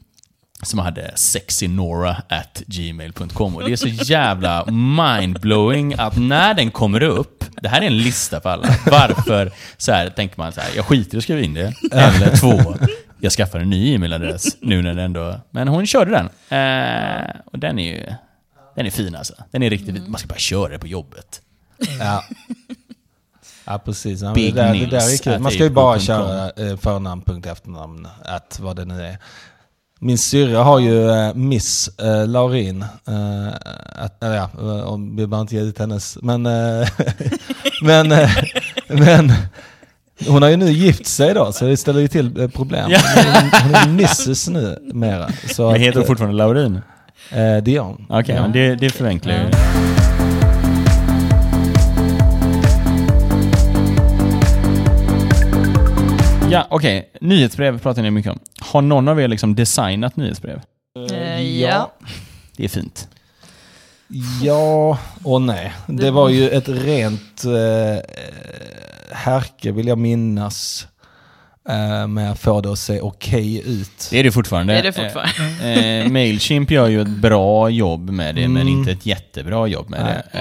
*laughs* som hade sexynora at gmail.com. Och det är så jävla mindblowing att när den kommer upp, det här är en lista för alla. Varför så här tänker man så här, jag skiter i att skriva in det. Eller två, jag skaffar en ny e-mailadress nu när det ändå... Men hon körde den. Eh, och den är ju... Den är fin alltså. Den är riktigt Man ska bara köra det på jobbet. Ja. Ja precis, ja, Big det, där, det där är kul. Man ska ju bara köra eh, förnamn, punkt, efternamn, att vad det nu är. Min syrra har ju eh, Miss eh, Laurin. Att, ja, om vi behöver inte ge ut hennes. Men, *laughs* men, men hon har ju nu gift sig då, så det ställer ju till problem. Ja. Hon, är Mrs nu mera. Så Men heter hon fortfarande Laurin? det gör hon. Okej, Ja. men det, det förenklar ju. Ja, okej. Nyhetsbrev pratar ni mycket om. Har någon av er liksom designat nyhetsbrev? Eh, ja. Det är fint. Ja och nej. Det var ju ett rent eh, härke vill jag minnas. Eh, med att få det att se okej ut. Det är det fortfarande. Det är det fortfarande. Eh, eh, Mailchimp gör ju ett bra jobb med det, men Mm. inte ett jättebra jobb med det.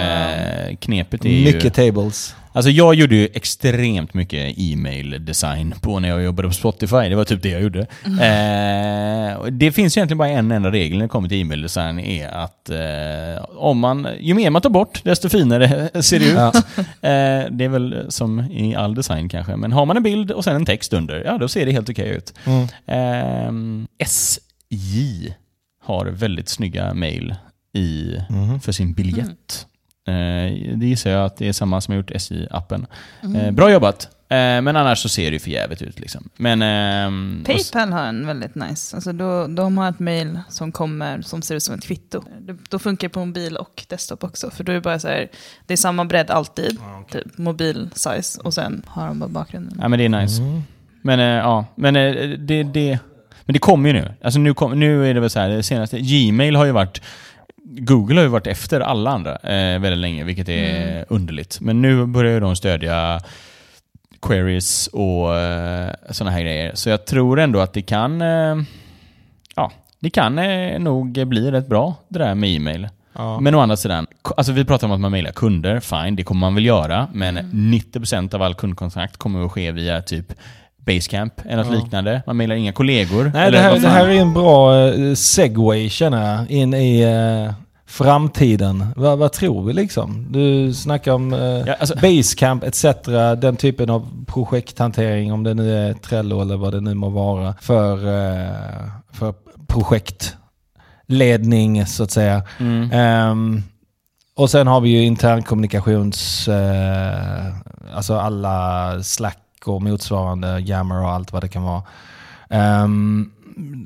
Eh, knepet är ju... Mycket tables. Alltså jag gjorde ju extremt mycket e-mail-design på när jag jobbade på Spotify. Det var typ det jag gjorde. Eh, och det finns egentligen bara en enda regel när det kommer till e-mail-design. är att eh, om man, ju mer man tar bort, desto finare *laughs* ser det ut. Ja. Eh, det är väl som i all design kanske. Men har man en bild och sen en text under, ja då ser det helt okej ut. Mm. Ehm, SJ har väldigt snygga mail i, Mhm. för sin biljett. Eh, det gissar jag att det är samma som har gjort SJ-appen. Mm. Eh, bra jobbat! Eh, men annars så ser det ju för jävligt ut. Liksom. Men, ehm, Paypal har en väldigt nice. Alltså då, de har ett mail som kommer som ser ut som ett kvitto. Det, då funkar det på mobil och desktop också. För då är det bara så här, det är samma bredd alltid. Typ mobil size. Och sen har de bara bakgrunden. ja, men det är nice. Mm. Men eh, ja, men eh, det, det, men det kommer ju nu. Alltså nu, kom, nu är det väl så här, det senaste, Gmail har ju varit Google har ju varit efter alla andra eh, väldigt länge, vilket är Mm. underligt. Men nu börjar ju de stödja queries och eh, sådana här grejer. Så jag tror ändå att det kan eh, ja, det kan eh, nog bli rätt bra det där med e-mail. Ja. Men å andra sidan, alltså vi pratar om att man mailar kunder, fine, det kommer man väl göra. Men Mm. 90% av all kundkontakt kommer att ske via typ Basecamp eller något Ja. liknande. Man mailar inga kollegor. Nej, det här, det här är en bra eh, segway känner jag, in i eh, framtiden. Vad, vad tror vi liksom? Du snackar om eh, Ja, alltså, Basecamp etc. Den typen av projekthantering, om det nu är Trello eller vad det nu må vara, för, eh, för projektledning så att säga. mm. Ehm, och sen har vi ju internkommunikations, eh, alltså alla Slack och motsvarande, Yammer och allt vad det kan vara. Um,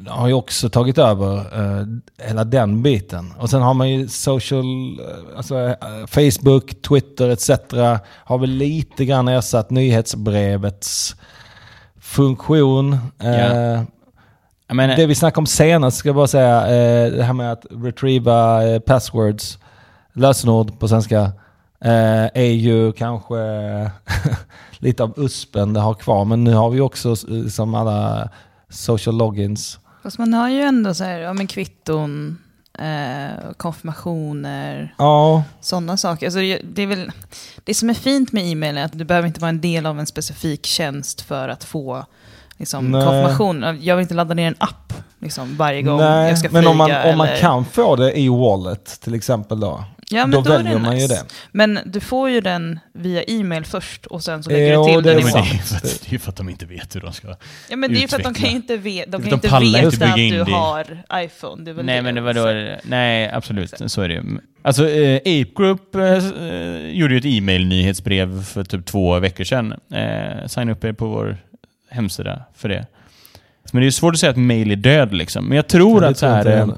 har ju också tagit över eh, hela den biten. Och sen har man ju social, eh, alltså eh, Facebook, Twitter etc. Har väl lite grann ersatt nyhetsbrevets funktion. Ja. Jag menar, det vi snackade om senast, ska jag bara säga, eh, det här med att retrieva passwords, lösenord på svenska, är ju kanske *laughs* lite av uspen det har kvar. Men nu har vi också eh, som alla social logins. Fast man har ju ändå så här, ja men kvitton, eh, konfirmationer, Ja, sådana saker. Alltså, det, är väl, det som är fint med e-mail är att du behöver inte vara en del av en specifik tjänst för att få liksom, Nej. konfirmation. Jag vill inte ladda ner en app liksom, varje gång nej, jag ska flyga. men om man, om man kan få det i Wallet till exempel då, ja, men då, det väljer man ju nice. det. Men du får ju den via e-mail först och sen så lägger Jo, du till det den i det, är sant. för att, *laughs* det är ju för att de inte vet hur de ska... Ja men det är ju för att de kan ju inte, ve- de De inte veta att du det har iPhone. Det Nej, men det var då, nej, absolut. Så är det ju. Alltså, eh, Ape Group eh, gjorde ju ett e-mail-nyhetsbrev för typ två veckor sedan. Eh, signa upp er på vår hemsida för det. Men det är ju svårt att säga att mail är död liksom. Men jag tror Det att så här,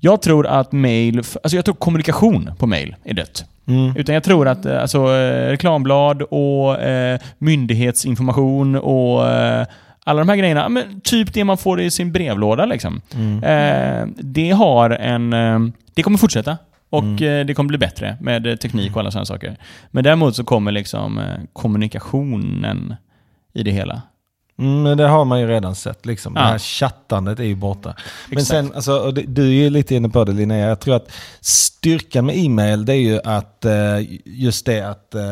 jag tror att mail, alltså jag tror kommunikation på mail är dött. Mm. Utan jag tror att eh, alltså, eh, reklamblad och eh, myndighetsinformation och eh, alla de här grejerna, men typ det man får i sin brevlåda liksom. Mm. Eh, det har en... Eh, det kommer fortsätta. Och Mm. det kommer bli bättre med teknik och alla sådana saker. Men däremot så kommer liksom kommunikationen i det hela. Mm, men det har man ju redan sett. Liksom. Ja. Det här chattandet är ju borta. Men sen, alltså, du är ju lite inne på det Linnea. Jag tror att styrkan med e-mail det är ju att eh, just det att eh,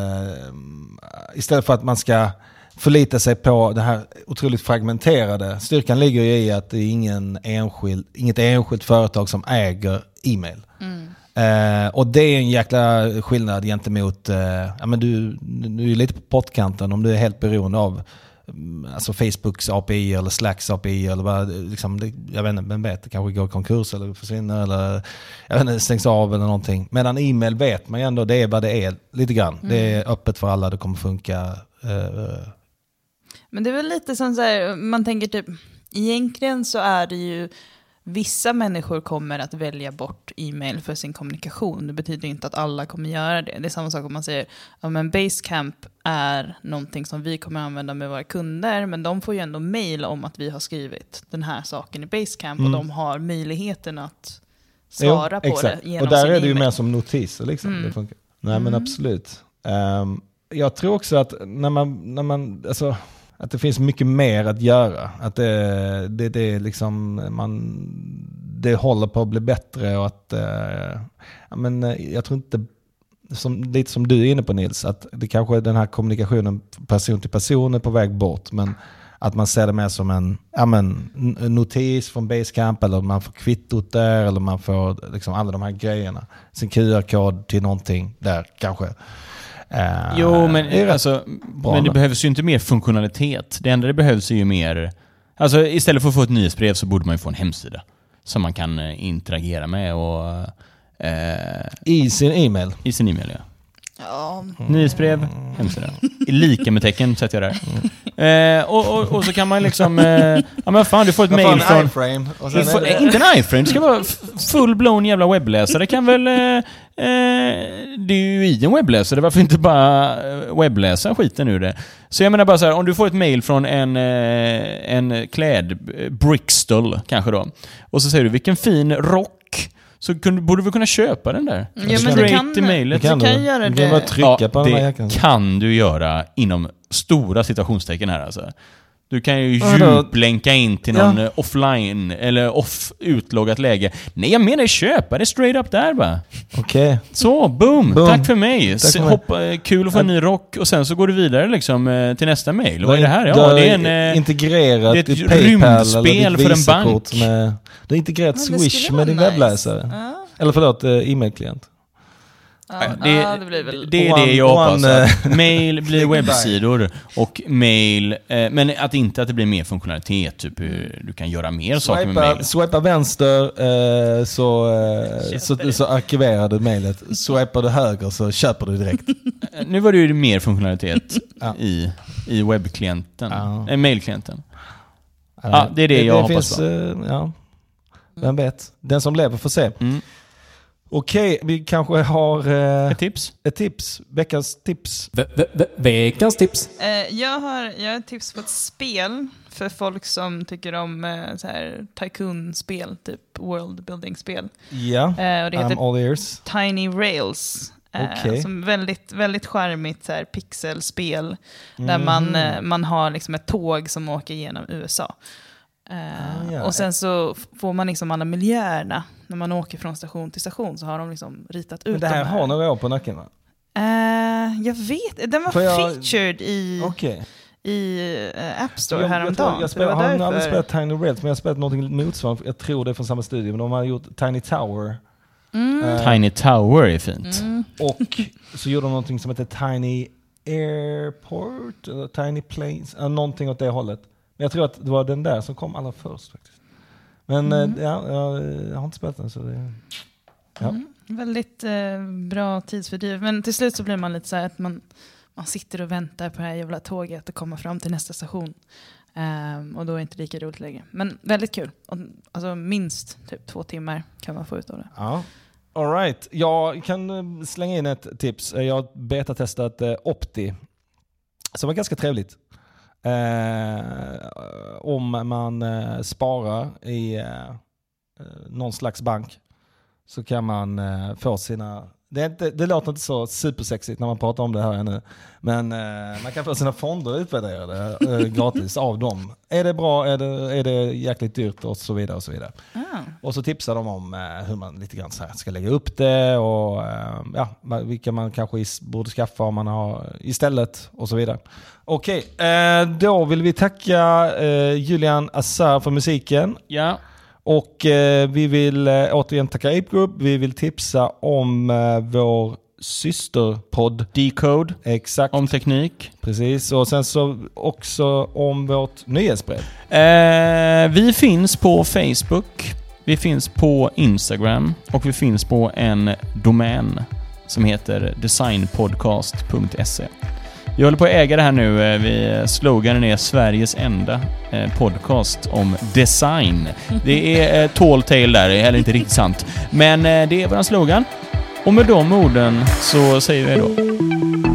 istället för att man ska förlita sig på det här otroligt fragmenterade. Styrkan ligger ju i att det är ingen enskild, inget enskilt företag som äger e-mail. Mm. Eh, och det är en jäkla skillnad gentemot, eh, ja men du, du är lite på pottkanten om du är helt beroende av alltså Facebooks API eller Slacks API eller vad, liksom, det, jag vet inte, vem vet, det kanske går i konkurs eller försvinner eller jag vet inte, stängs av eller någonting. Medan e-mail vet man ju ändå, det är vad det är lite grann. Det är öppet för alla, det kommer funka. Eh, Men det är väl lite som så här, man tänker typ, egentligen så är det ju, vissa människor kommer att välja bort e-mail för sin kommunikation. Det betyder inte att alla kommer göra det. Det är samma sak om man säger, ja men Basecamp är någonting som vi kommer använda med våra kunder, men de får ju ändå mail om att vi har skrivit den här saken i Basecamp Mm. och de har möjligheten att svara på exakt. det genom Och där är det ju mer som notiser. Liksom. Mm. Det funkar. Nej men Mm. absolut. Ehm, jag tror också att när man, när man alltså, att det finns mycket mer att göra. Att det, det, det, är liksom, man, det håller på att bli bättre och att, eh, men, eh, jag tror inte, som, lite som du är inne på Nils, att det kanske är den här kommunikationen person till person är på väg bort. Men att man ser det mer som en, ja, men, notis från Basecamp eller man får kvittot där eller man får liksom alla de här grejerna. Sin QR-kod till någonting där kanske. Eh, Jo, men, alltså, men det behövs ju inte mer funktionalitet. Det enda det behövs är ju mer... Alltså istället för att få ett nyhetsbrev så borde man ju få en hemsida. Som man kan eh, interagera med och... Eh, I sin e-mail. I sin e-mail ja. Ja, Nyhetsbrev, hemsida. I lika med tecken sätter jag där. Eh, och, och, och så kan man liksom... Eh, ja men fan, du får ett Man mail från... iframe. Får, det, inte en iframe, det ska vara full-blown jävla webbläsare. kan väl... Eh, eh, det är ju i en webbläsare, varför inte bara eh, webbläsa skiten ur det? Så jag menar bara så här, om du får ett mail från en, eh, en kläd... eh, Brixtol kanske då. Och så säger du vilken fin rock. Så kunde, borde du väl kunna köpa den där? Ja, men du kan- i mailet. du kan göra du kan bara det. trycka på den här det kan du göra inom stora citationstecken här alltså. Du kan ju djuplänka in till Ja. någon eh, offline eller off utloggat läge. Nej, jag menar köpa det straight up där bara. Okej. Så, boom! Boom. Tack för mig! Tack för mig. hoppa, eh, kul att få en ny rock och sen så går du vidare liksom eh, till nästa mail. Vad är det här? Du Ja, har det är en... integrerat det är ett ditt Paypal eller rymdspel för en bank. Med, du har integrerat det Swish med din nice. webbläsare. Ja. Eller förlåt, e-mailklient. Ja, det- ja, det blir väl... Det är One- det jag hoppas. att *laughs* mail blir webbsidor och mail, eh, men att inte att det blir mer funktionalitet. Typ hur du kan göra mer saker med mail. Swipa, swipa vänster eh, så, eh, så, så arkiverar du mailet. Swipar du höger så köper du direkt. Eh, Nu var det ju mer funktionalitet *laughs* i, i webbklienten, Ja. eh, mailklienten. Ja, det är det jag hoppas finns, eh, ja. Vem vet? Den som lever får se. Mm. Okej, vi kanske har eh, Ett tips? ett tips. Veckans tips. Ve- ve- ve- Veckans tips. Eh, jag, har, jag har ett tips på ett spel för folk som tycker om eh, så här tycoon-spel, typ world building-spel. Ja, Eh, och det I'm heter all ears. Tiny Rails. Eh, Okej. Som väldigt, väldigt charmigt så här, pixelspel. Där man, eh, man har liksom ett tåg som åker genom USA. Eh, Ah, ja. Och sen så får man liksom alla miljöerna. När man åker från station till station så har de liksom ritat ut Men det här de har några år på nacken va? Eh, jag vet, den var jag- featured i, Okej. i eh, App Store Jag, jag, häromdagen. jag, det spelar, var har aldrig därför- spelat Tiny Rails, men jag har spelat något motsvarande. Jag tror det är från samma studio, men de har gjort Tiny Tower. Mm. Tiny Tower är fint. Mm. Och så gjorde de någonting som heter Tiny Airport, eller Tiny Planes, någonting åt det hållet. Men jag tror att det var den där som kom allra först faktiskt. Men Mm. eh, ja, jag, har inte spelat den så det... Ja. Mm. Väldigt eh, bra tidsfördriv. Men till slut så blir man lite så här att man, man sitter och väntar på det här jävla tåget att komma fram till nästa station. Ehm, och då är det inte lika roligt längre. Men väldigt kul. Och, alltså minst typ två timmar kan man få ut av det. Ja. All right. Jag kan eh, slänga in ett tips. Eh, Jag har betatestat eh, Opti, som var ganska trevligt. Eh, om man eh, sparar i eh, eh, någon slags bank så kan man eh, få sina... Det, är inte, det låter inte så supersexigt när man pratar om det här ännu. Men eh, man kan få sina fonder utvärderade eh, gratis av dem. Är det bra, är det, är det jäkligt dyrt och så vidare. Och så vidare. Ah. Och så tipsar de om eh, hur man lite grann ska lägga upp det och eh, ja, vilka man kanske borde skaffa om man har istället och så vidare. Okej, eh, då vill vi tacka Julian Assar för musiken Ja. Och vi vill återigen tacka Ape Group. Vi vill tipsa om vår systerpodd. Decode Exakt, om teknik. precis. Och sen så också om vårt nyhetsbrev. Eh, vi finns på Facebook, vi finns på Instagram och vi finns på en domän som heter designpodcast.se. Vi håller på att äga det här nu. Eh, vi, eh, sloganen är Sveriges enda eh, podcast om design. Det är tall tale där, det är heller inte riktigt sant. Men det är vår slogan. Och med de orden så säger vi då.